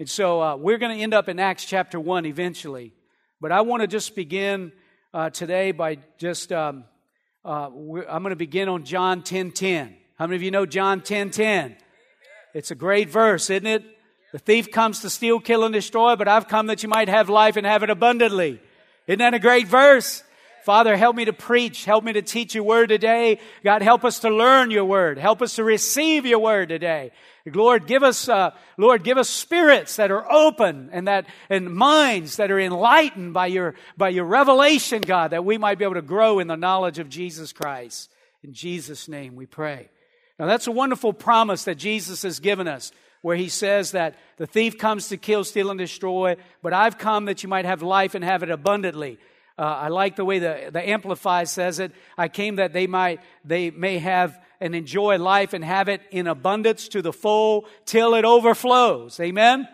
And so uh, we're going to end up in Acts chapter 1 eventually. But I want to just begin uh, today by just, um, uh, I'm going to begin on John 10 10. How many of you know John 10 10? It's a great verse, isn't it? The thief comes to steal, kill, and destroy, but I've come that you might have life and have it abundantly. Isn't that a great verse? Father, help me to preach. Help me to teach your word today. God, help us to learn your word. Help us to receive your word today. Lord, give us, uh, Lord, give us spirits that are open and that, and minds that are enlightened by your, by your revelation, God, that we might be able to grow in the knowledge of Jesus Christ. In Jesus' name we pray. Now that's a wonderful promise that Jesus has given us where he says that the thief comes to kill, steal, and destroy, but I've come that you might have life and have it abundantly. Uh, I like the way the, the Amplified says it. I came that they might, they may have and enjoy life and have it in abundance to the full till it overflows. Amen?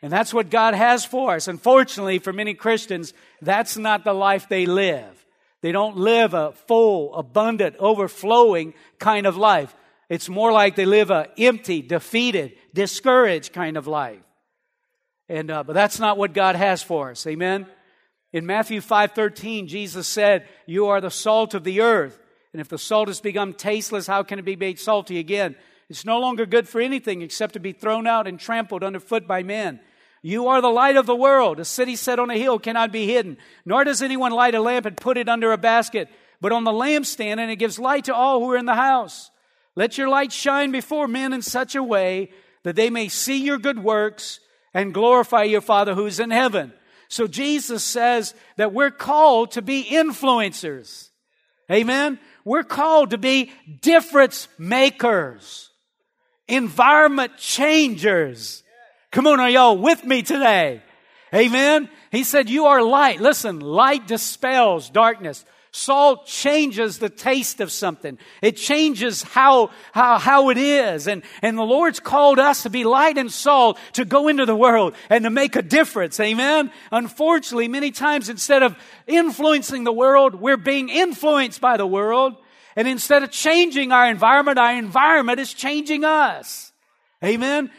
And that's what God has for us. Unfortunately, for many Christians, that's not the life they live. They don't live a full, abundant, overflowing kind of life. It's more like they live a empty, defeated, discouraged kind of life. And uh, but that's not what God has for us. Amen. In Matthew 5:13, Jesus said, "You are the salt of the earth." And if the salt has become tasteless, how can it be made salty again? It's no longer good for anything except to be thrown out and trampled underfoot by men. You are the light of the world. A city set on a hill cannot be hidden. Nor does anyone light a lamp and put it under a basket, but on the lampstand, and it gives light to all who are in the house. Let your light shine before men in such a way that they may see your good works and glorify your Father who's in heaven. So Jesus says that we're called to be influencers. Amen. We're called to be difference makers, environment changers. Come on, are y'all with me today? Amen. He said, You are light. Listen, light dispels darkness. Salt changes the taste of something. It changes how, how, how it is. And, and the Lord's called us to be light and salt to go into the world and to make a difference. Amen. Unfortunately, many times instead of influencing the world, we're being influenced by the world. And instead of changing our environment, our environment is changing us. Amen.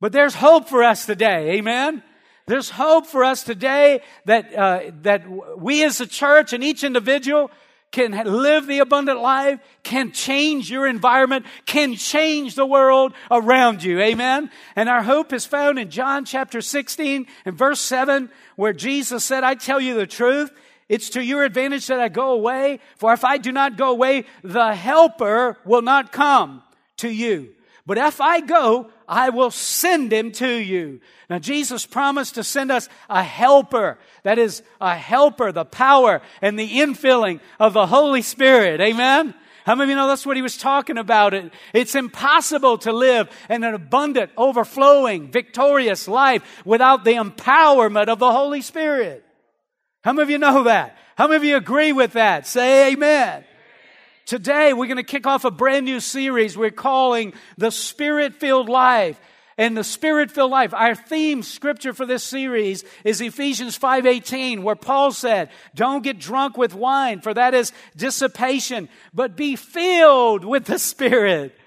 But there's hope for us today. Amen. There's hope for us today that, uh, that we as a church and each individual can live the abundant life, can change your environment, can change the world around you. Amen. And our hope is found in John chapter 16 and verse 7, where Jesus said, I tell you the truth. It's to your advantage that I go away, for if I do not go away, the helper will not come to you. But if I go, I will send him to you. Now, Jesus promised to send us a helper. That is a helper, the power and the infilling of the Holy Spirit. Amen? How many of you know that's what he was talking about? It, it's impossible to live in an abundant, overflowing, victorious life without the empowerment of the Holy Spirit. How many of you know that? How many of you agree with that? Say amen. Today, we're going to kick off a brand new series we're calling The Spirit Filled Life. And the Spirit-filled life, our theme scripture for this series is Ephesians 5:18, where Paul said, "Don't get drunk with wine, for that is dissipation, but be filled with the Spirit."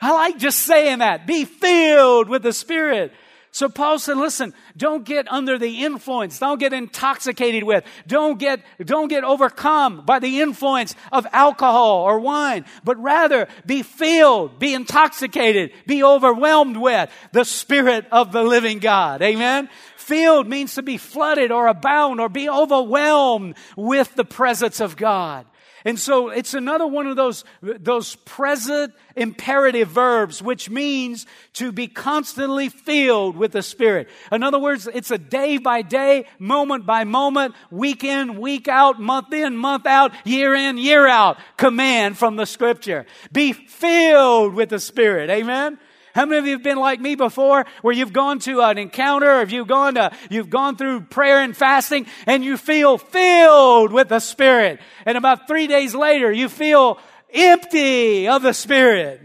I like just saying that. Be filled with the Spirit. So Paul said, listen, don't get under the influence. Don't get intoxicated with. Don't get, don't get overcome by the influence of alcohol or wine, but rather be filled, be intoxicated, be overwhelmed with the Spirit of the living God. Amen. Filled means to be flooded or abound or be overwhelmed with the presence of God. And so it's another one of those, those present imperative verbs, which means to be constantly filled with the Spirit. In other words, it's a day by day, moment by moment, week in, week out, month in, month out, year in, year out command from the scripture. Be filled with the Spirit. Amen? How many of you have been like me before where you've gone to an encounter or you've gone to, you've gone through prayer and fasting and you feel filled with the Spirit. And about three days later, you feel empty of the Spirit.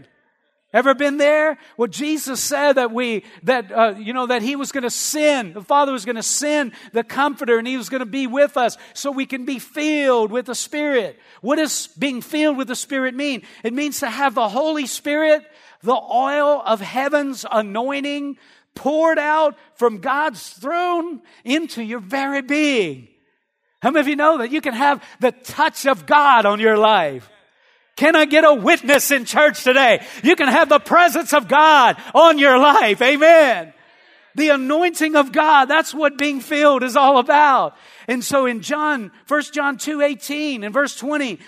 Ever been there? Well, Jesus said that we, that, uh, you know, that He was going to send, the Father was going to send the Comforter and He was going to be with us so we can be filled with the Spirit. What does being filled with the Spirit mean? It means to have the Holy Spirit the oil of heaven's anointing poured out from God's throne into your very being. How many of you know that you can have the touch of God on your life? Can I get a witness in church today? You can have the presence of God on your life. Amen. The anointing of God, that's what being filled is all about. And so in John, 1 John 2, 18 and verse 20,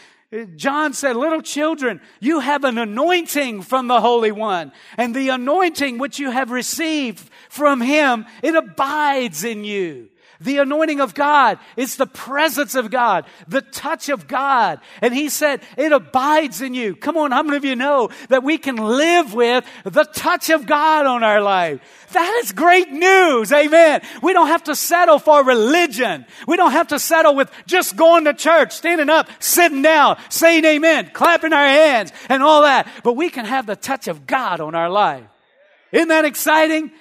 John said, little children, you have an anointing from the Holy One. And the anointing which you have received from Him, it abides in you. The anointing of God is the presence of God, the touch of God. And he said, it abides in you. Come on, how many of you know that we can live with the touch of God on our life? That is great news. Amen. We don't have to settle for religion. We don't have to settle with just going to church, standing up, sitting down, saying amen, clapping our hands and all that. But we can have the touch of God on our life. Isn't that exciting?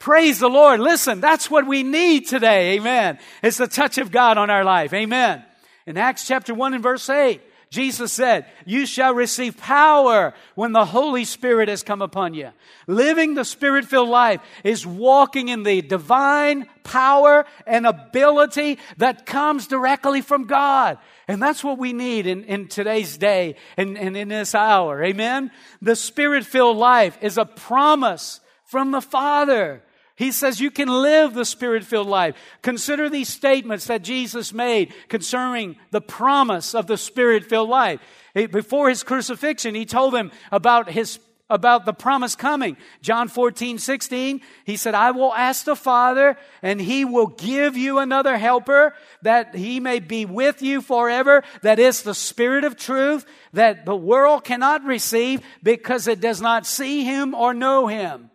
Praise the Lord. Listen, that's what we need today. Amen. It's the touch of God on our life. Amen. In Acts chapter 1 and verse 8, Jesus said, You shall receive power when the Holy Spirit has come upon you. Living the Spirit filled life is walking in the divine power and ability that comes directly from God. And that's what we need in, in today's day and, and in this hour. Amen. The Spirit filled life is a promise from the Father. He says you can live the spirit filled life. Consider these statements that Jesus made concerning the promise of the spirit filled life. Before his crucifixion, he told them about his about the promise coming. John 14, 16, he said, I will ask the Father, and he will give you another helper that he may be with you forever. That is the Spirit of truth that the world cannot receive because it does not see him or know him.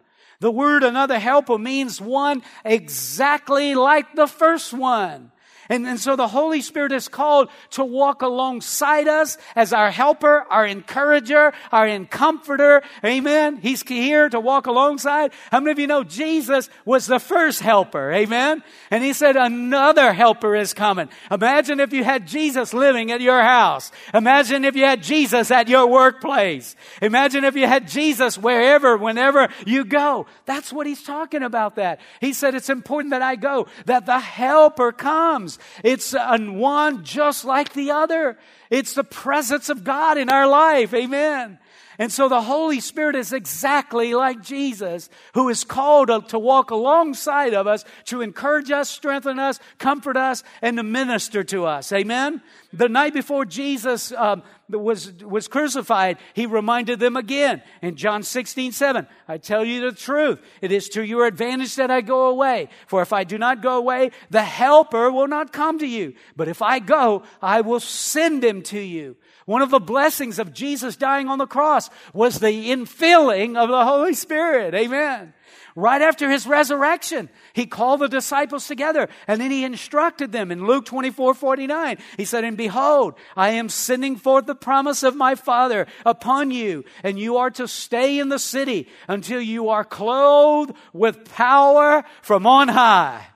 The word another helper means one exactly like the first one. And, and so the Holy Spirit is called to walk alongside us as our helper, our encourager, our comforter. Amen. He's here to walk alongside. How many of you know Jesus was the first helper? Amen. And he said another helper is coming. Imagine if you had Jesus living at your house. Imagine if you had Jesus at your workplace. Imagine if you had Jesus wherever, whenever you go. That's what he's talking about that. He said it's important that I go, that the helper comes. It's one just like the other. It's the presence of God in our life. Amen. And so the Holy Spirit is exactly like Jesus, who is called to walk alongside of us, to encourage us, strengthen us, comfort us, and to minister to us. Amen? The night before Jesus um, was, was crucified, he reminded them again in John 16, 7. I tell you the truth. It is to your advantage that I go away. For if I do not go away, the helper will not come to you. But if I go, I will send him to you. One of the blessings of Jesus dying on the cross was the infilling of the Holy Spirit. Amen. Right after his resurrection, he called the disciples together and then he instructed them in Luke 24 49. He said, And behold, I am sending forth the promise of my Father upon you, and you are to stay in the city until you are clothed with power from on high.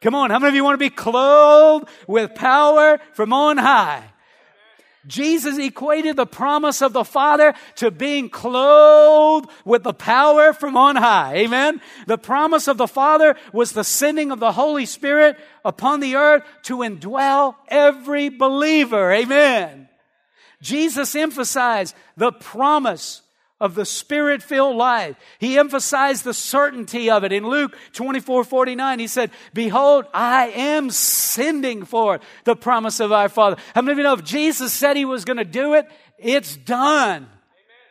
Come on, how many of you want to be clothed with power from on high? Jesus equated the promise of the Father to being clothed with the power from on high. Amen. The promise of the Father was the sending of the Holy Spirit upon the earth to indwell every believer. Amen. Jesus emphasized the promise of the spirit filled life. He emphasized the certainty of it. In Luke 24 49, he said, Behold, I am sending forth the promise of our Father. How many of you know if Jesus said he was going to do it, it's done?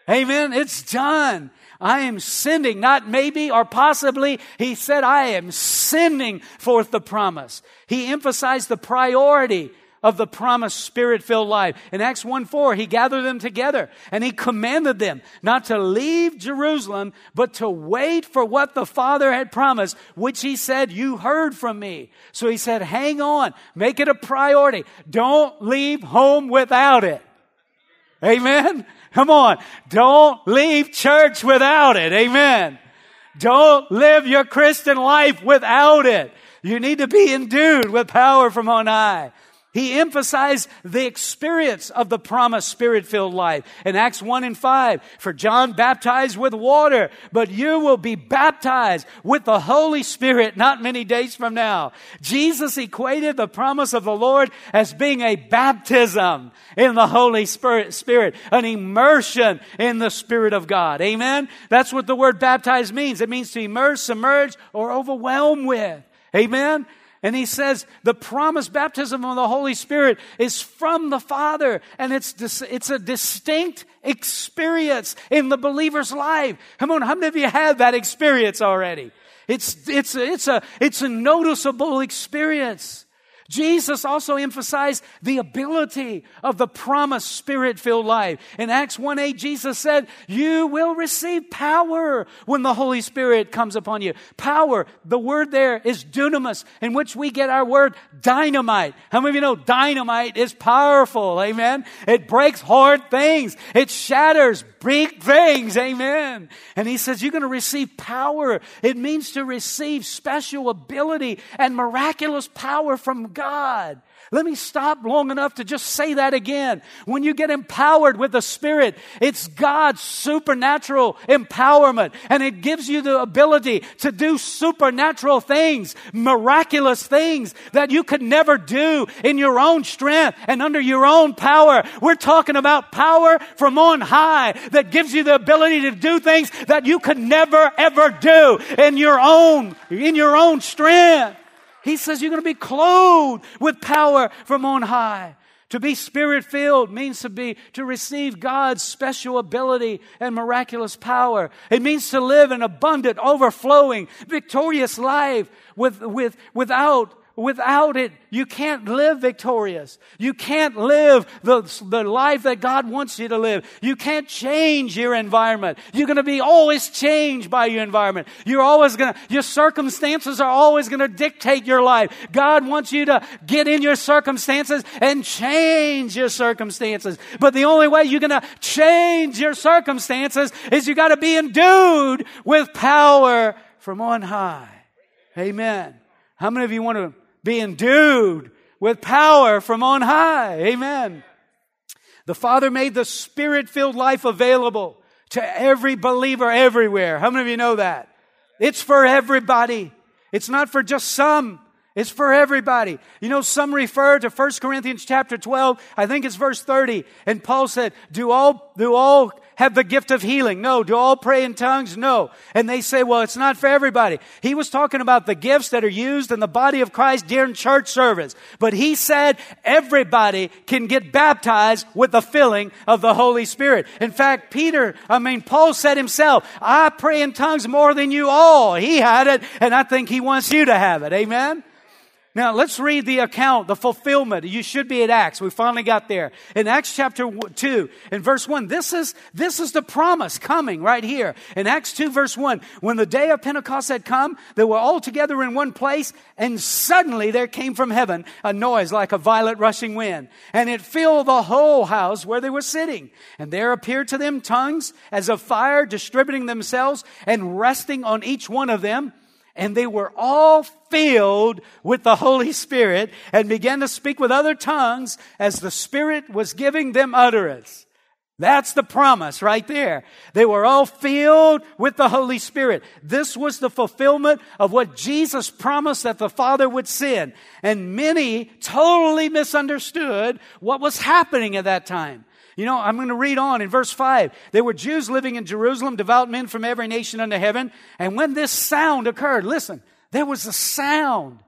Amen. Amen. It's done. I am sending, not maybe or possibly. He said, I am sending forth the promise. He emphasized the priority of the promised spirit filled life. In Acts 1 4, he gathered them together and he commanded them not to leave Jerusalem, but to wait for what the Father had promised, which he said, You heard from me. So he said, Hang on, make it a priority. Don't leave home without it. Amen. Come on. Don't leave church without it. Amen. Don't live your Christian life without it. You need to be endued with power from on high. He emphasized the experience of the promised spirit filled life. In Acts 1 and 5, for John baptized with water, but you will be baptized with the Holy Spirit not many days from now. Jesus equated the promise of the Lord as being a baptism in the Holy Spirit, an immersion in the Spirit of God. Amen? That's what the word baptize means. It means to immerse, submerge, or overwhelm with. Amen? And he says the promised baptism of the Holy Spirit is from the Father, and it's, dis- it's a distinct experience in the believer's life. Come on, how many of you have that experience already? It's, it's, it's, a, it's a noticeable experience. Jesus also emphasized the ability of the promised spirit filled life. In Acts 1 8, Jesus said, You will receive power when the Holy Spirit comes upon you. Power, the word there is dunamis, in which we get our word dynamite. How many of you know dynamite is powerful? Amen. It breaks hard things, it shatters big things. Amen. And he says, You're going to receive power. It means to receive special ability and miraculous power from God. Let me stop long enough to just say that again. When you get empowered with the Spirit, it's God's supernatural empowerment and it gives you the ability to do supernatural things, miraculous things that you could never do in your own strength and under your own power. We're talking about power from on high that gives you the ability to do things that you could never ever do in your own, in your own strength. He says you're going to be clothed with power from on high. To be spirit filled means to be, to receive God's special ability and miraculous power. It means to live an abundant, overflowing, victorious life with, with, without Without it, you can't live victorious. You can't live the, the life that God wants you to live. You can't change your environment. You're going to be always changed by your environment. You're always going to, your circumstances are always going to dictate your life. God wants you to get in your circumstances and change your circumstances. But the only way you're going to change your circumstances is you got to be endued with power from on high. Amen. How many of you want to be endued with power from on high. Amen. The Father made the Spirit filled life available to every believer everywhere. How many of you know that? It's for everybody. It's not for just some. It's for everybody. You know, some refer to 1 Corinthians chapter 12. I think it's verse 30. And Paul said, do all, do all have the gift of healing? No. Do all pray in tongues? No. And they say, well, it's not for everybody. He was talking about the gifts that are used in the body of Christ during church service. But he said everybody can get baptized with the filling of the Holy Spirit. In fact, Peter, I mean, Paul said himself, I pray in tongues more than you all. He had it, and I think he wants you to have it. Amen? Now, let's read the account, the fulfillment. You should be at Acts. We finally got there. In Acts chapter 2, in verse 1, this is, this is the promise coming right here. In Acts 2, verse 1, when the day of Pentecost had come, they were all together in one place, and suddenly there came from heaven a noise like a violent rushing wind, and it filled the whole house where they were sitting. And there appeared to them tongues as of fire distributing themselves and resting on each one of them and they were all filled with the Holy Spirit and began to speak with other tongues as the Spirit was giving them utterance. That's the promise right there. They were all filled with the Holy Spirit. This was the fulfillment of what Jesus promised that the Father would send. And many totally misunderstood what was happening at that time. You know, I'm going to read on in verse 5. There were Jews living in Jerusalem, devout men from every nation under heaven. And when this sound occurred, listen, there was a sound.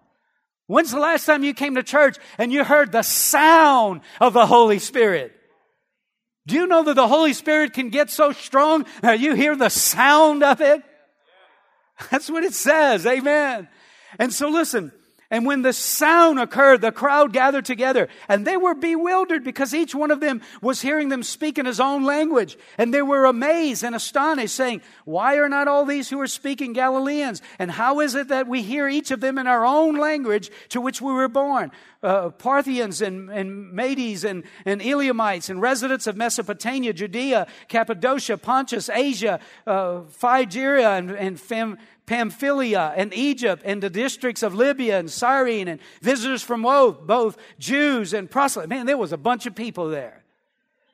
When's the last time you came to church and you heard the sound of the Holy Spirit? Do you know that the Holy Spirit can get so strong that you hear the sound of it? That's what it says. Amen. And so listen, and when the sound occurred, the crowd gathered together and they were bewildered because each one of them was hearing them speak in his own language. And they were amazed and astonished, saying, Why are not all these who are speaking Galileans? And how is it that we hear each of them in our own language to which we were born? Uh, Parthians and, and Medes and, and Elamites and residents of Mesopotamia, Judea, Cappadocia, Pontus, Asia, uh, Phrygia, and, and Fam- Pamphylia and Egypt and the districts of Libya and Cyrene and visitors from both, both Jews and proselytes. Man, there was a bunch of people there.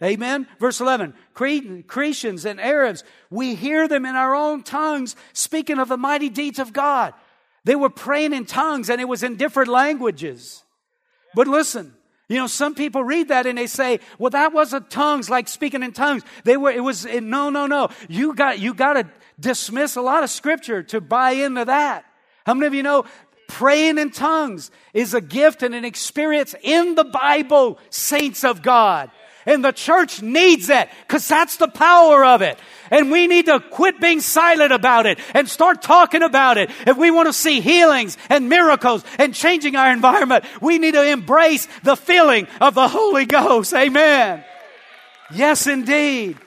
Amen. Verse 11, Cretians and Arabs, we hear them in our own tongues speaking of the mighty deeds of God. They were praying in tongues and it was in different languages. But listen, you know, some people read that and they say, well, that wasn't tongues like speaking in tongues. They were, it was, no, no, no. You got, you got to dismiss a lot of scripture to buy into that. How many of you know praying in tongues is a gift and an experience in the Bible, saints of God? And the church needs it because that's the power of it. And we need to quit being silent about it and start talking about it. If we want to see healings and miracles and changing our environment, we need to embrace the feeling of the Holy Ghost. Amen. Yes, indeed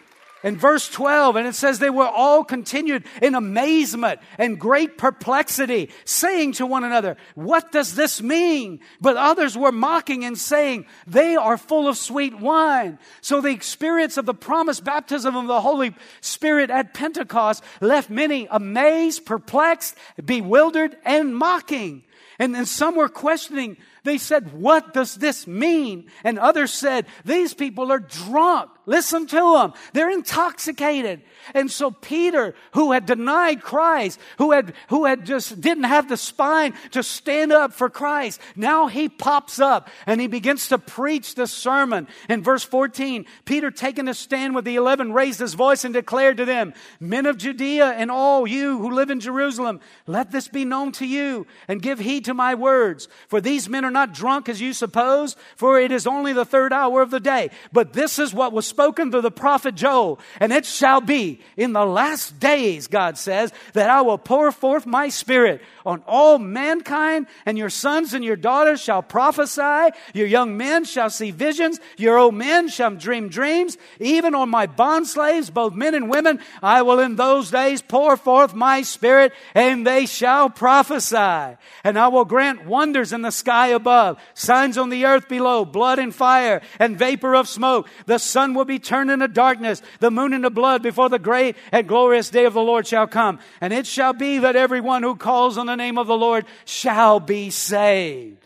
in verse 12, and it says they were all continued in amazement and great perplexity, saying to one another, What does this mean? But others were mocking and saying, They are full of sweet wine. So the experience of the promised baptism of the Holy Spirit at Pentecost left many amazed, perplexed, bewildered, and mocking. And then some were questioning they said, What does this mean? And others said, These people are drunk. Listen to them. They're intoxicated. And so Peter, who had denied Christ, who had, who had just didn't have the spine to stand up for Christ, now he pops up and he begins to preach the sermon. In verse 14, Peter taking a stand with the eleven raised his voice and declared to them, Men of Judea and all you who live in Jerusalem, let this be known to you and give heed to my words. For these men are not drunk as you suppose, for it is only the third hour of the day. But this is what was spoken through the prophet Joel, and it shall be in the last days, God says, that I will pour forth my spirit on all mankind, and your sons and your daughters shall prophesy, your young men shall see visions, your old men shall dream dreams, even on my bond slaves, both men and women, I will in those days pour forth my spirit, and they shall prophesy. And I will grant wonders in the sky above, signs on the earth below, blood and fire, and vapor of smoke. The sun will be turned into darkness, the moon into blood before the great and glorious day of the Lord shall come. And it shall be that everyone who calls on the name of the Lord shall be saved.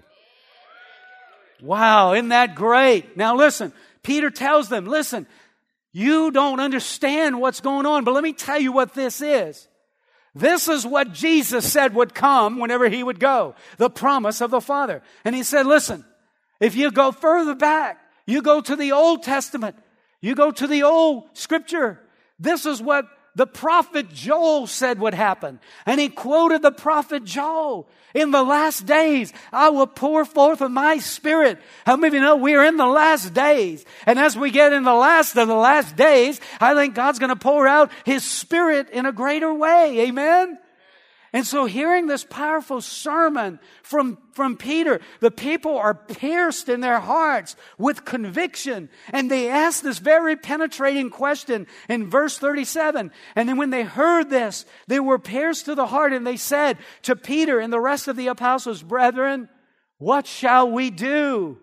Wow, isn't that great? Now listen, Peter tells them, listen, you don't understand what's going on, but let me tell you what this is. This is what Jesus said would come whenever he would go. The promise of the Father. And he said, listen, if you go further back, you go to the Old Testament, you go to the old scripture, this is what the prophet Joel said would happen. And he quoted the prophet Joel. In the last days, I will pour forth of my spirit. How many of you know we're in the last days? And as we get in the last of the last days, I think God's going to pour out his spirit in a greater way. Amen? And so hearing this powerful sermon from, from Peter, the people are pierced in their hearts with conviction. And they ask this very penetrating question in verse 37. And then when they heard this, they were pierced to the heart and they said to Peter and the rest of the apostles, brethren, what shall we do?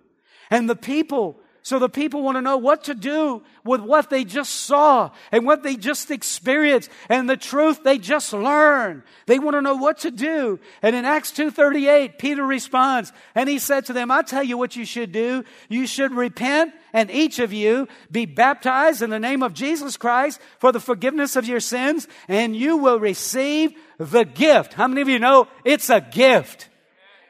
And the people so the people want to know what to do with what they just saw and what they just experienced and the truth they just learned. They want to know what to do. And in Acts 2.38, Peter responds and he said to them, I tell you what you should do. You should repent and each of you be baptized in the name of Jesus Christ for the forgiveness of your sins and you will receive the gift. How many of you know it's a gift?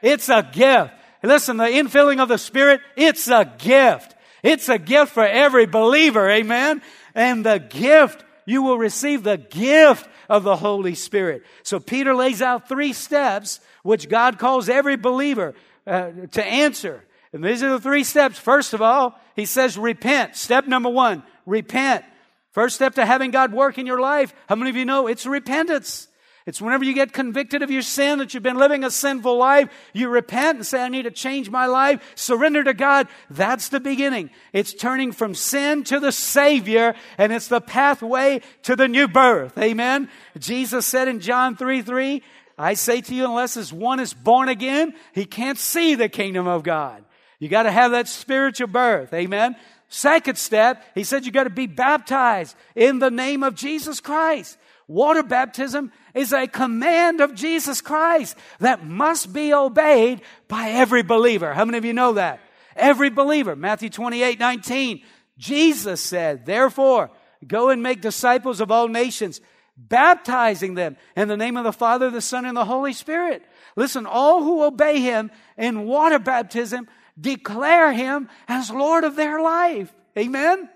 It's a gift. Listen, the infilling of the Spirit, it's a gift. It's a gift for every believer. Amen. And the gift, you will receive the gift of the Holy Spirit. So Peter lays out three steps which God calls every believer uh, to answer. And these are the three steps. First of all, he says repent. Step number one, repent. First step to having God work in your life. How many of you know it's repentance? It's whenever you get convicted of your sin, that you've been living a sinful life, you repent and say, I need to change my life, surrender to God. That's the beginning. It's turning from sin to the Savior, and it's the pathway to the new birth. Amen. Jesus said in John 3 3, I say to you, unless as one is born again, he can't see the kingdom of God. You got to have that spiritual birth. Amen. Second step, he said you got to be baptized in the name of Jesus Christ. Water baptism is a command of Jesus Christ that must be obeyed by every believer. How many of you know that? Every believer. Matthew 28, 19. Jesus said, therefore, go and make disciples of all nations, baptizing them in the name of the Father, the Son, and the Holy Spirit. Listen, all who obey him in water baptism declare him as Lord of their life. Amen?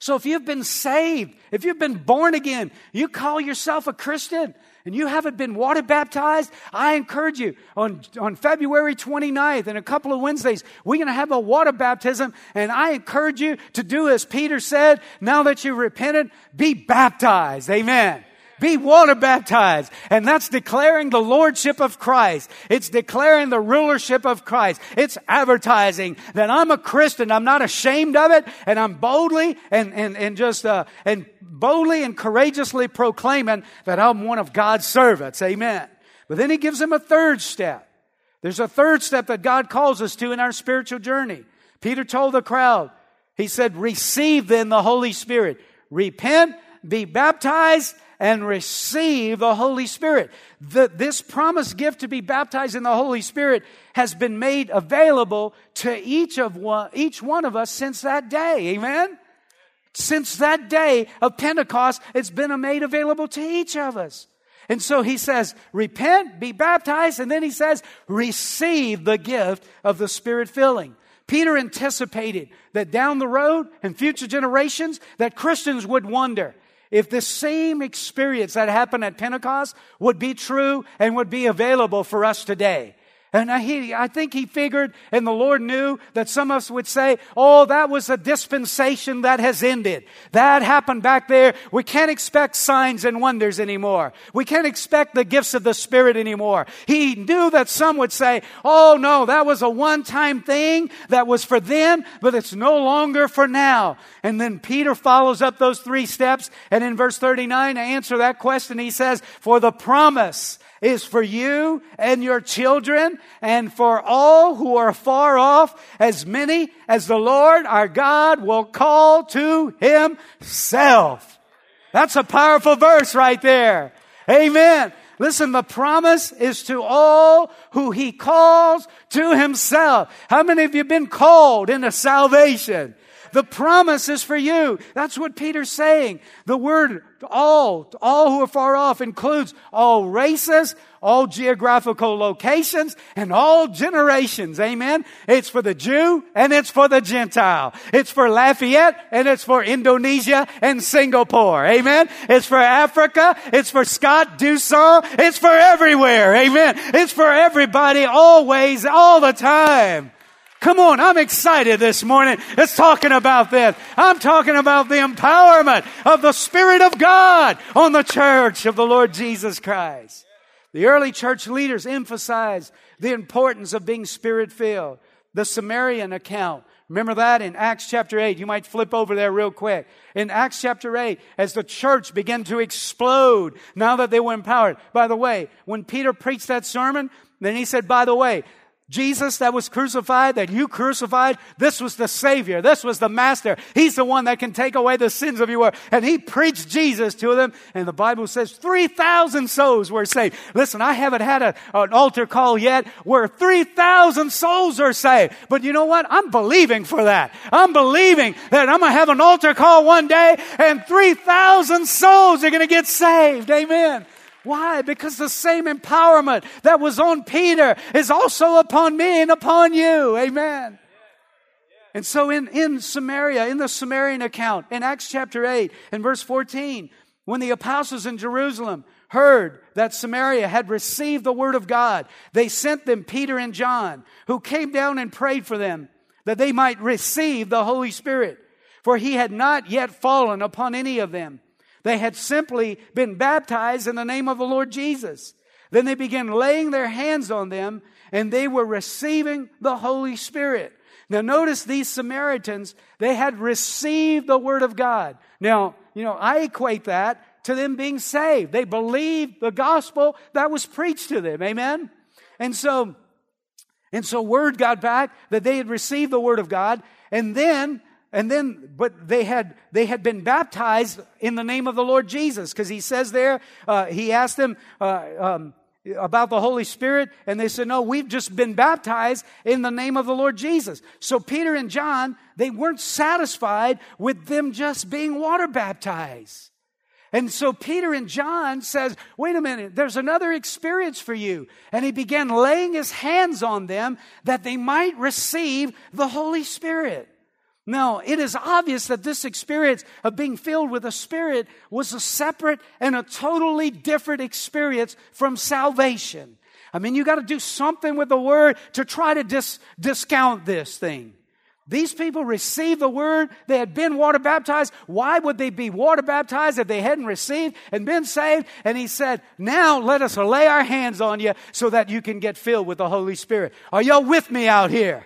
So if you've been saved, if you've been born again, you call yourself a Christian and you haven't been water baptized, I encourage you on, on February 29th and a couple of Wednesdays, we're going to have a water baptism. And I encourage you to do as Peter said, now that you've repented, be baptized. Amen. Be water baptized. And that's declaring the lordship of Christ. It's declaring the rulership of Christ. It's advertising that I'm a Christian. I'm not ashamed of it. And I'm boldly and, and, and just, uh, and boldly and courageously proclaiming that I'm one of God's servants. Amen. But then he gives him a third step. There's a third step that God calls us to in our spiritual journey. Peter told the crowd, he said, receive then the Holy Spirit. Repent, be baptized, and receive the Holy Spirit. The, this promised gift to be baptized in the Holy Spirit has been made available to each of one, each one of us since that day. Amen? Since that day of Pentecost, it's been made available to each of us. And so he says, repent, be baptized, and then he says, receive the gift of the Spirit filling. Peter anticipated that down the road in future generations that Christians would wonder, if the same experience that happened at Pentecost would be true and would be available for us today. And he, I think he figured, and the Lord knew that some of us would say, oh, that was a dispensation that has ended. That happened back there. We can't expect signs and wonders anymore. We can't expect the gifts of the Spirit anymore. He knew that some would say, oh, no, that was a one-time thing that was for then, but it's no longer for now. And then Peter follows up those three steps, and in verse 39, to answer that question, he says, for the promise is for you and your children and for all who are far off, as many as the Lord our God will call to himself. That's a powerful verse right there. Amen. Listen, the promise is to all who he calls to himself. How many of you been called into salvation? The promise is for you. That's what Peter's saying. The word all, all who are far off includes all races, all geographical locations, and all generations. Amen. It's for the Jew and it's for the Gentile. It's for Lafayette and it's for Indonesia and Singapore. Amen. It's for Africa. It's for Scott Dussault. It's for everywhere. Amen. It's for everybody always, all the time. Come on, I'm excited this morning. It's talking about this. I'm talking about the empowerment of the Spirit of God on the church of the Lord Jesus Christ. The early church leaders emphasized the importance of being spirit filled. The Samaritan account. Remember that in Acts chapter 8. You might flip over there real quick. In Acts chapter 8, as the church began to explode now that they were empowered. By the way, when Peter preached that sermon, then he said, by the way, Jesus that was crucified, that you crucified, this was the Savior. This was the Master. He's the one that can take away the sins of your world. And he preached Jesus to them. And the Bible says 3,000 souls were saved. Listen, I haven't had a, an altar call yet where 3,000 souls are saved. But you know what? I'm believing for that. I'm believing that I'm going to have an altar call one day and 3,000 souls are going to get saved. Amen. Why? Because the same empowerment that was on Peter is also upon me and upon you. Amen. And so in, in Samaria, in the Samaritan account, in Acts chapter 8 and verse 14, when the apostles in Jerusalem heard that Samaria had received the word of God, they sent them Peter and John, who came down and prayed for them that they might receive the Holy Spirit. For he had not yet fallen upon any of them. They had simply been baptized in the name of the Lord Jesus. Then they began laying their hands on them and they were receiving the Holy Spirit. Now notice these Samaritans, they had received the Word of God. Now, you know, I equate that to them being saved. They believed the gospel that was preached to them. Amen? And so, and so word got back that they had received the Word of God. And then and then, but they had, they had been baptized in the name of the Lord Jesus, because he says there, uh, he asked them, uh, um, about the Holy Spirit, and they said, No, we've just been baptized in the name of the Lord Jesus. So Peter and John, they weren't satisfied with them just being water baptized. And so Peter and John says, wait a minute, there's another experience for you. And he began laying his hands on them that they might receive the Holy Spirit. Now, it is obvious that this experience of being filled with the Spirit was a separate and a totally different experience from salvation. I mean, you got to do something with the Word to try to dis- discount this thing. These people received the word. They had been water baptized. Why would they be water baptized if they hadn't received and been saved? And he said, Now let us lay our hands on you so that you can get filled with the Holy Spirit. Are y'all with me out here?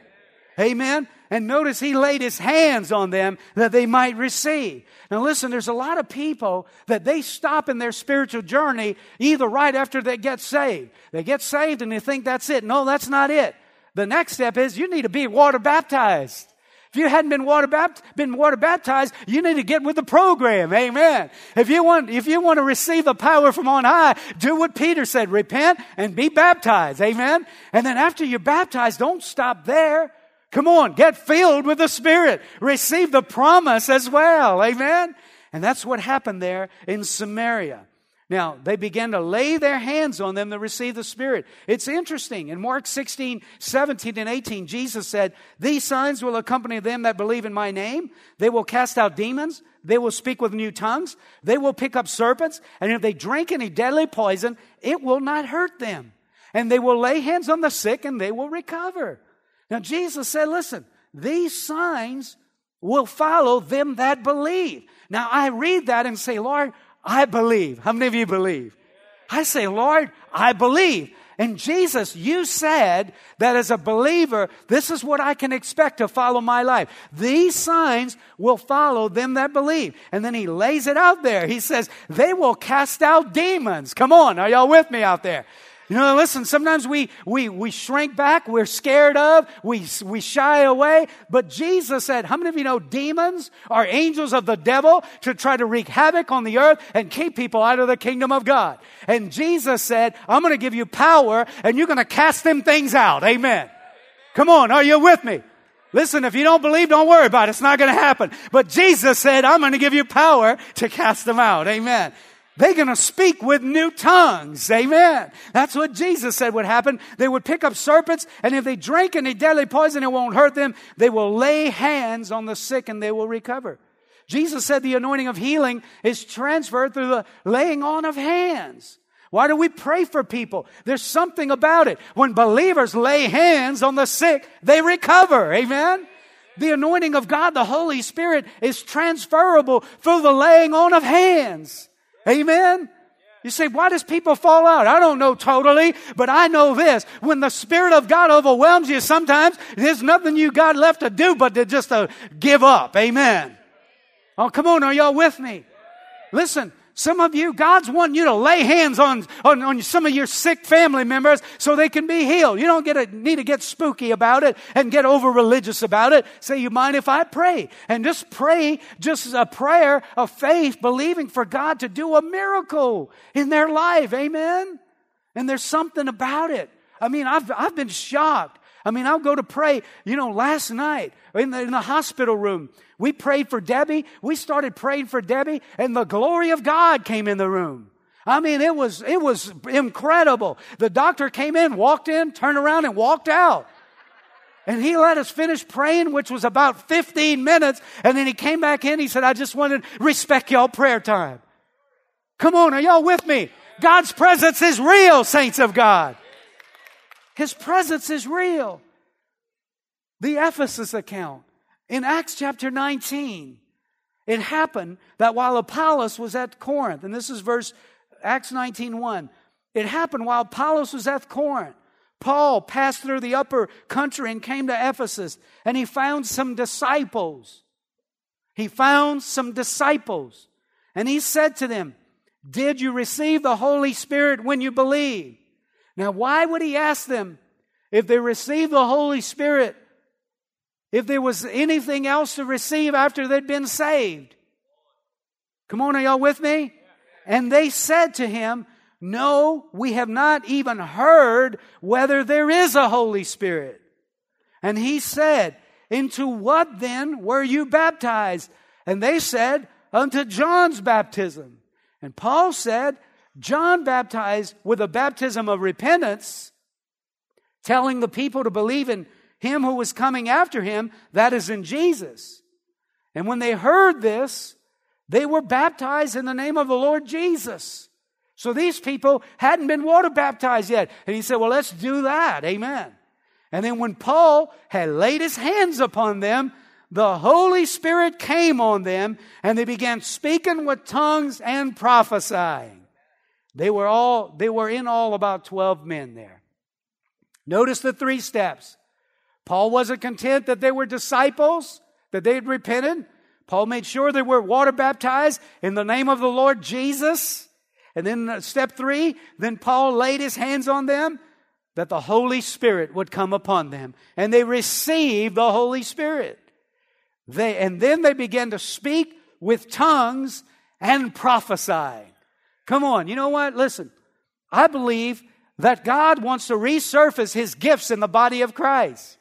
Amen. And notice he laid his hands on them that they might receive. Now listen, there's a lot of people that they stop in their spiritual journey either right after they get saved. They get saved and they think that's it. No, that's not it. The next step is you need to be water baptized. If you hadn't been water, bapt- been water baptized, you need to get with the program. Amen. If you want, if you want to receive the power from on high, do what Peter said. Repent and be baptized. Amen. And then after you're baptized, don't stop there. Come on, get filled with the Spirit. Receive the promise as well. Amen. And that's what happened there in Samaria. Now, they began to lay their hands on them to receive the Spirit. It's interesting. In Mark 16, 17, and 18, Jesus said, These signs will accompany them that believe in my name. They will cast out demons. They will speak with new tongues. They will pick up serpents. And if they drink any deadly poison, it will not hurt them. And they will lay hands on the sick and they will recover. Now, Jesus said, listen, these signs will follow them that believe. Now, I read that and say, Lord, I believe. How many of you believe? I say, Lord, I believe. And Jesus, you said that as a believer, this is what I can expect to follow my life. These signs will follow them that believe. And then he lays it out there. He says, they will cast out demons. Come on, are y'all with me out there? You know, listen, sometimes we, we, we shrink back, we're scared of, we, we shy away. But Jesus said, how many of you know demons are angels of the devil to try to wreak havoc on the earth and keep people out of the kingdom of God? And Jesus said, I'm going to give you power and you're going to cast them things out. Amen. Come on, are you with me? Listen, if you don't believe, don't worry about it. It's not going to happen. But Jesus said, I'm going to give you power to cast them out. Amen. They're going to speak with new tongues. Amen. That's what Jesus said would happen. They would pick up serpents, and if they drink any deadly poison, it won't hurt them. They will lay hands on the sick and they will recover. Jesus said the anointing of healing is transferred through the laying on of hands. Why do we pray for people? There's something about it. When believers lay hands on the sick, they recover. Amen. The anointing of God, the Holy Spirit, is transferable through the laying on of hands. Amen? You say, why does people fall out? I don't know totally, but I know this. When the Spirit of God overwhelms you, sometimes there's nothing you got left to do but to just to give up. Amen. Oh, come on. Are y'all with me? Listen, some of you, God's wanting you to lay hands on, on, on, some of your sick family members so they can be healed. You don't get a, need to get spooky about it and get over religious about it. Say, you mind if I pray? And just pray just a prayer of faith, believing for God to do a miracle in their life. Amen? And there's something about it. I mean, I've, I've been shocked. I mean, I'll go to pray, you know, last night in the, in the hospital room. We prayed for Debbie. We started praying for Debbie, and the glory of God came in the room. I mean, it was, it was incredible. The doctor came in, walked in, turned around, and walked out. And he let us finish praying, which was about 15 minutes. And then he came back in. He said, I just wanted to respect y'all prayer time. Come on, are y'all with me? God's presence is real, saints of God. His presence is real. The Ephesus account in Acts chapter 19, it happened that while Apollos was at Corinth, and this is verse Acts 19 1, it happened while Apollos was at Corinth. Paul passed through the upper country and came to Ephesus, and he found some disciples. He found some disciples, and he said to them, Did you receive the Holy Spirit when you believed? Now, why would he ask them if they received the Holy Spirit if there was anything else to receive after they'd been saved. Come on, are y'all with me? And they said to him, No, we have not even heard whether there is a Holy Spirit. And he said, Into what then were you baptized? And they said, Unto John's baptism. And Paul said, John baptized with a baptism of repentance, telling the people to believe in him who was coming after him, that is in Jesus. And when they heard this, they were baptized in the name of the Lord Jesus. So these people hadn't been water baptized yet. And he said, Well, let's do that. Amen. And then when Paul had laid his hands upon them, the Holy Spirit came on them and they began speaking with tongues and prophesying. They were all, they were in all about 12 men there. Notice the three steps. Paul wasn't content that they were disciples, that they had repented. Paul made sure they were water baptized in the name of the Lord Jesus. And then uh, step three, then Paul laid his hands on them that the Holy Spirit would come upon them. And they received the Holy Spirit. They, and then they began to speak with tongues and prophesy. Come on, you know what? Listen, I believe that God wants to resurface his gifts in the body of Christ.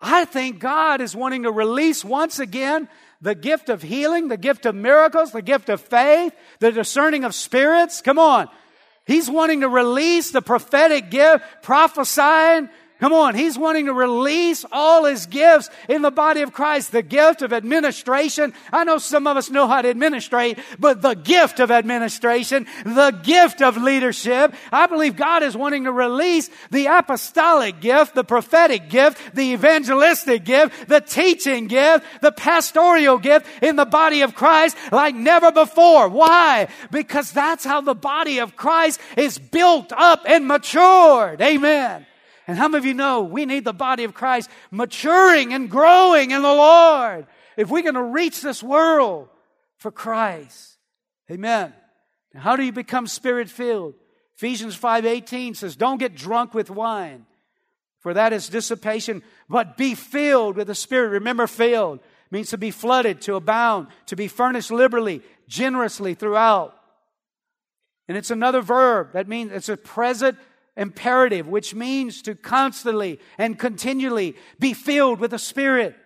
I think God is wanting to release once again the gift of healing, the gift of miracles, the gift of faith, the discerning of spirits. Come on. He's wanting to release the prophetic gift, prophesying, Come on, he's wanting to release all his gifts in the body of Christ. The gift of administration. I know some of us know how to administrate, but the gift of administration, the gift of leadership. I believe God is wanting to release the apostolic gift, the prophetic gift, the evangelistic gift, the teaching gift, the pastoral gift in the body of Christ like never before. Why? Because that's how the body of Christ is built up and matured. Amen. And how many of you know we need the body of Christ maturing and growing in the Lord if we're going to reach this world for Christ? Amen. Now, how do you become spirit filled? Ephesians 5:18 says, "Don't get drunk with wine, for that is dissipation, but be filled with the Spirit." Remember, filled means to be flooded, to abound, to be furnished liberally, generously throughout. And it's another verb that means it's a present imperative, which means to constantly and continually be filled with the Spirit.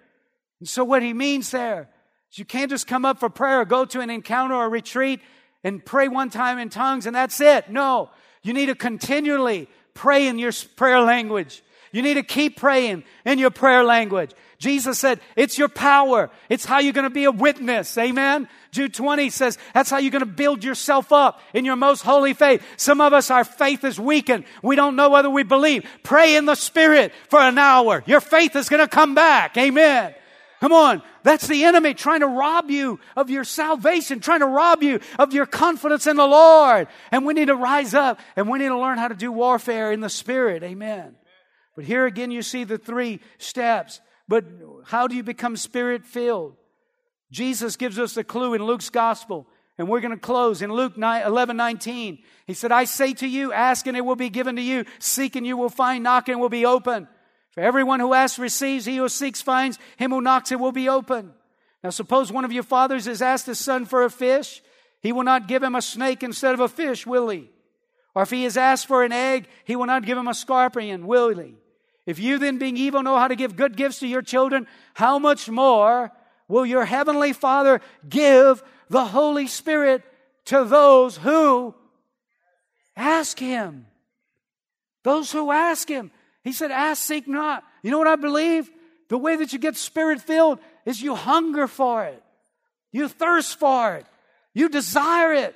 And so, what he means there is you can't just come up for prayer, go to an encounter or retreat and pray one time in tongues and that's it. No, you need to continually pray in your prayer language. You need to keep praying in your prayer language. Jesus said, it's your power. It's how you're going to be a witness. Amen. Jude 20 says that's how you're going to build yourself up in your most holy faith. Some of us, our faith is weakened. We don't know whether we believe. Pray in the Spirit for an hour. Your faith is going to come back. Amen. Come on. That's the enemy trying to rob you of your salvation, trying to rob you of your confidence in the Lord. And we need to rise up and we need to learn how to do warfare in the Spirit. Amen. But here again, you see the three steps. But how do you become spirit filled? Jesus gives us a clue in Luke's gospel. And we're going to close in Luke 9, 11, 19. He said, I say to you, ask and it will be given to you. Seek and you will find. Knock and it will be open. For everyone who asks receives. He who seeks finds. Him who knocks it will be open. Now suppose one of your fathers has asked his son for a fish. He will not give him a snake instead of a fish, will he? Or if he has asked for an egg, he will not give him a scorpion, will he? If you then being evil know how to give good gifts to your children, how much more will your heavenly Father give the Holy Spirit to those who ask Him. Those who ask Him. He said, Ask, seek not. You know what I believe? The way that you get spirit filled is you hunger for it, you thirst for it, you desire it.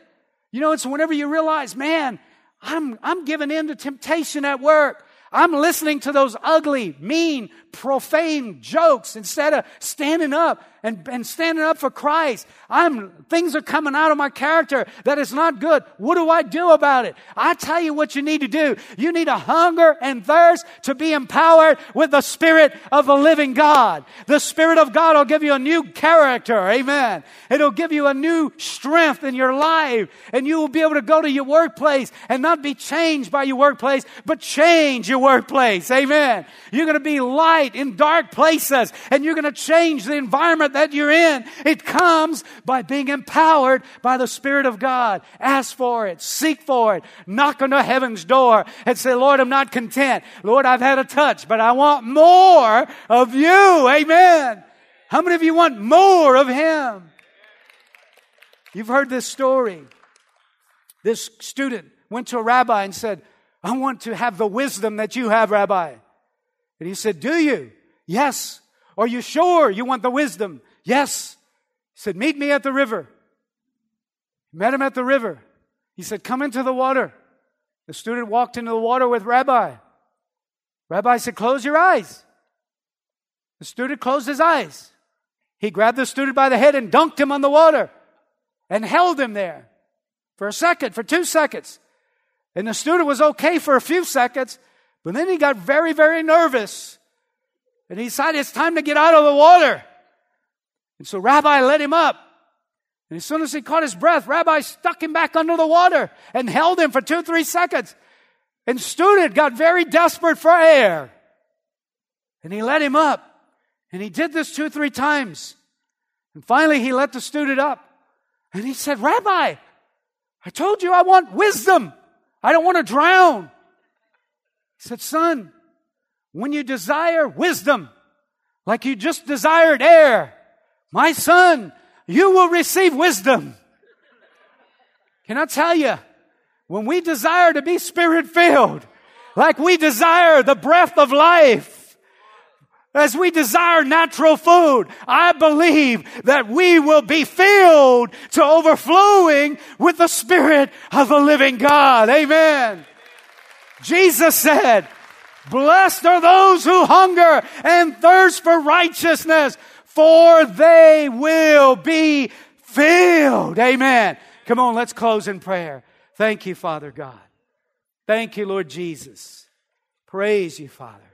You know, it's whenever you realize, man, I'm, I'm giving in to temptation at work. I'm listening to those ugly, mean, profane jokes instead of standing up and, and standing up for Christ. I'm, things are coming out of my character that is not good. What do I do about it? I tell you what you need to do. You need a hunger and thirst to be empowered with the Spirit of the living God. The Spirit of God will give you a new character. Amen. It'll give you a new strength in your life and you will be able to go to your workplace and not be changed by your workplace, but change your your workplace. Amen. You're going to be light in dark places and you're going to change the environment that you're in. It comes by being empowered by the Spirit of God. Ask for it. Seek for it. Knock on the heaven's door and say, Lord, I'm not content. Lord, I've had a touch, but I want more of you. Amen. How many of you want more of Him? You've heard this story. This student went to a rabbi and said, I want to have the wisdom that you have, Rabbi. And he said, Do you? Yes. Are you sure you want the wisdom? Yes. He said, Meet me at the river. Met him at the river. He said, Come into the water. The student walked into the water with Rabbi. Rabbi said, Close your eyes. The student closed his eyes. He grabbed the student by the head and dunked him on the water and held him there for a second, for two seconds. And the student was okay for a few seconds, but then he got very, very nervous. And he decided it's time to get out of the water. And so Rabbi let him up. And as soon as he caught his breath, Rabbi stuck him back under the water and held him for two, three seconds. And student got very desperate for air. And he let him up. And he did this two, three times. And finally he let the student up. And he said, Rabbi, I told you I want wisdom. I don't want to drown. He said, Son, when you desire wisdom, like you just desired air, my son, you will receive wisdom. Can I tell you, when we desire to be spirit filled, like we desire the breath of life, as we desire natural food, I believe that we will be filled to overflowing with the Spirit of the living God. Amen. Jesus said, Blessed are those who hunger and thirst for righteousness, for they will be filled. Amen. Come on, let's close in prayer. Thank you, Father God. Thank you, Lord Jesus. Praise you, Father.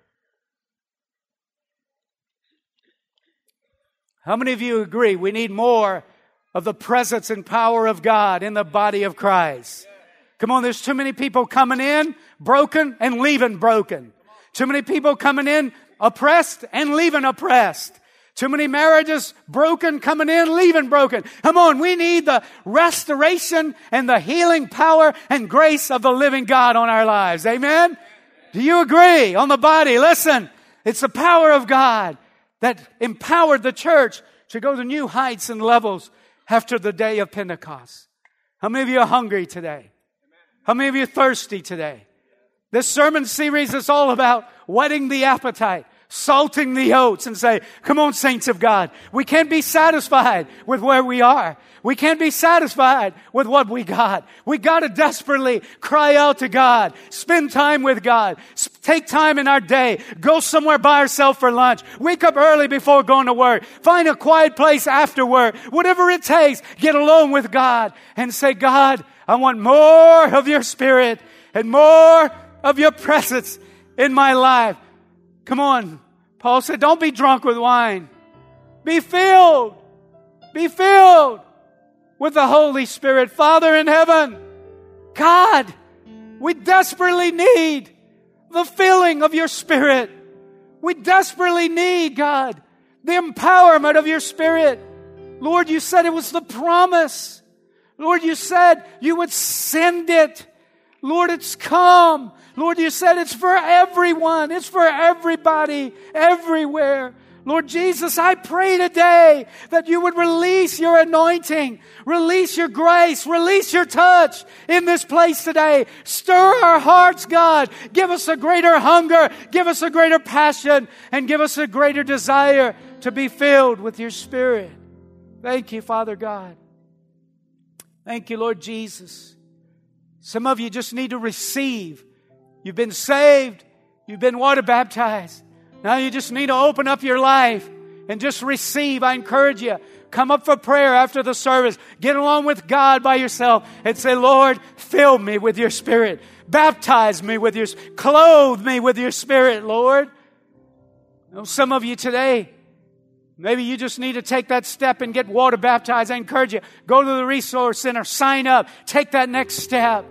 How many of you agree we need more of the presence and power of God in the body of Christ? Come on, there's too many people coming in broken and leaving broken. Too many people coming in oppressed and leaving oppressed. Too many marriages broken, coming in, leaving broken. Come on, we need the restoration and the healing power and grace of the living God on our lives. Amen? Do you agree on the body? Listen, it's the power of God that empowered the church to go to new heights and levels after the day of Pentecost. How many of you are hungry today? How many of you are thirsty today? This sermon series is all about whetting the appetite salting the oats and say, come on, saints of God. We can't be satisfied with where we are. We can't be satisfied with what we got. We got to desperately cry out to God, spend time with God, take time in our day, go somewhere by ourselves for lunch, wake up early before going to work, find a quiet place after work, whatever it takes, get alone with God and say, God, I want more of your spirit and more of your presence in my life. Come on. Paul said, don't be drunk with wine. Be filled. Be filled with the Holy Spirit. Father in heaven, God, we desperately need the filling of your Spirit. We desperately need, God, the empowerment of your Spirit. Lord, you said it was the promise. Lord, you said you would send it. Lord, it's come. Lord, you said it's for everyone. It's for everybody, everywhere. Lord Jesus, I pray today that you would release your anointing, release your grace, release your touch in this place today. Stir our hearts, God. Give us a greater hunger, give us a greater passion, and give us a greater desire to be filled with your Spirit. Thank you, Father God. Thank you, Lord Jesus. Some of you just need to receive. You've been saved, you've been water baptized. Now you just need to open up your life and just receive. I encourage you. Come up for prayer after the service. Get along with God by yourself and say, Lord, fill me with your spirit. Baptize me with your, clothe me with your spirit, Lord. You know, some of you today, maybe you just need to take that step and get water baptized. I encourage you. Go to the resource center, sign up, take that next step.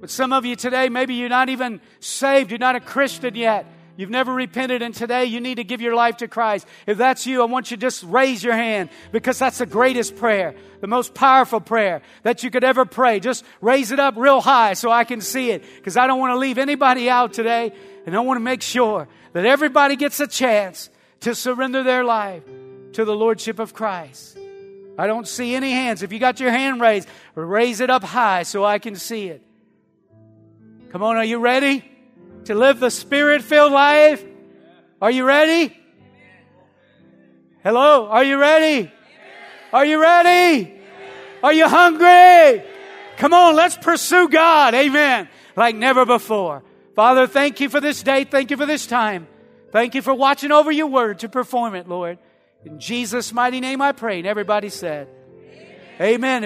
But some of you today, maybe you're not even saved, you're not a Christian yet. You've never repented, and today you need to give your life to Christ. If that's you, I want you to just raise your hand because that's the greatest prayer, the most powerful prayer that you could ever pray. Just raise it up real high so I can see it because I don't want to leave anybody out today, and I want to make sure that everybody gets a chance to surrender their life to the Lordship of Christ. I don't see any hands. If you got your hand raised, raise it up high so I can see it. Come on, are you ready? To live the spirit filled life? Are you ready? Hello? Are you ready? Are you ready? Are you hungry? Come on, let's pursue God. Amen. Like never before. Father, thank you for this day. Thank you for this time. Thank you for watching over your word to perform it, Lord. In Jesus' mighty name I pray. And everybody said, Amen. Amen.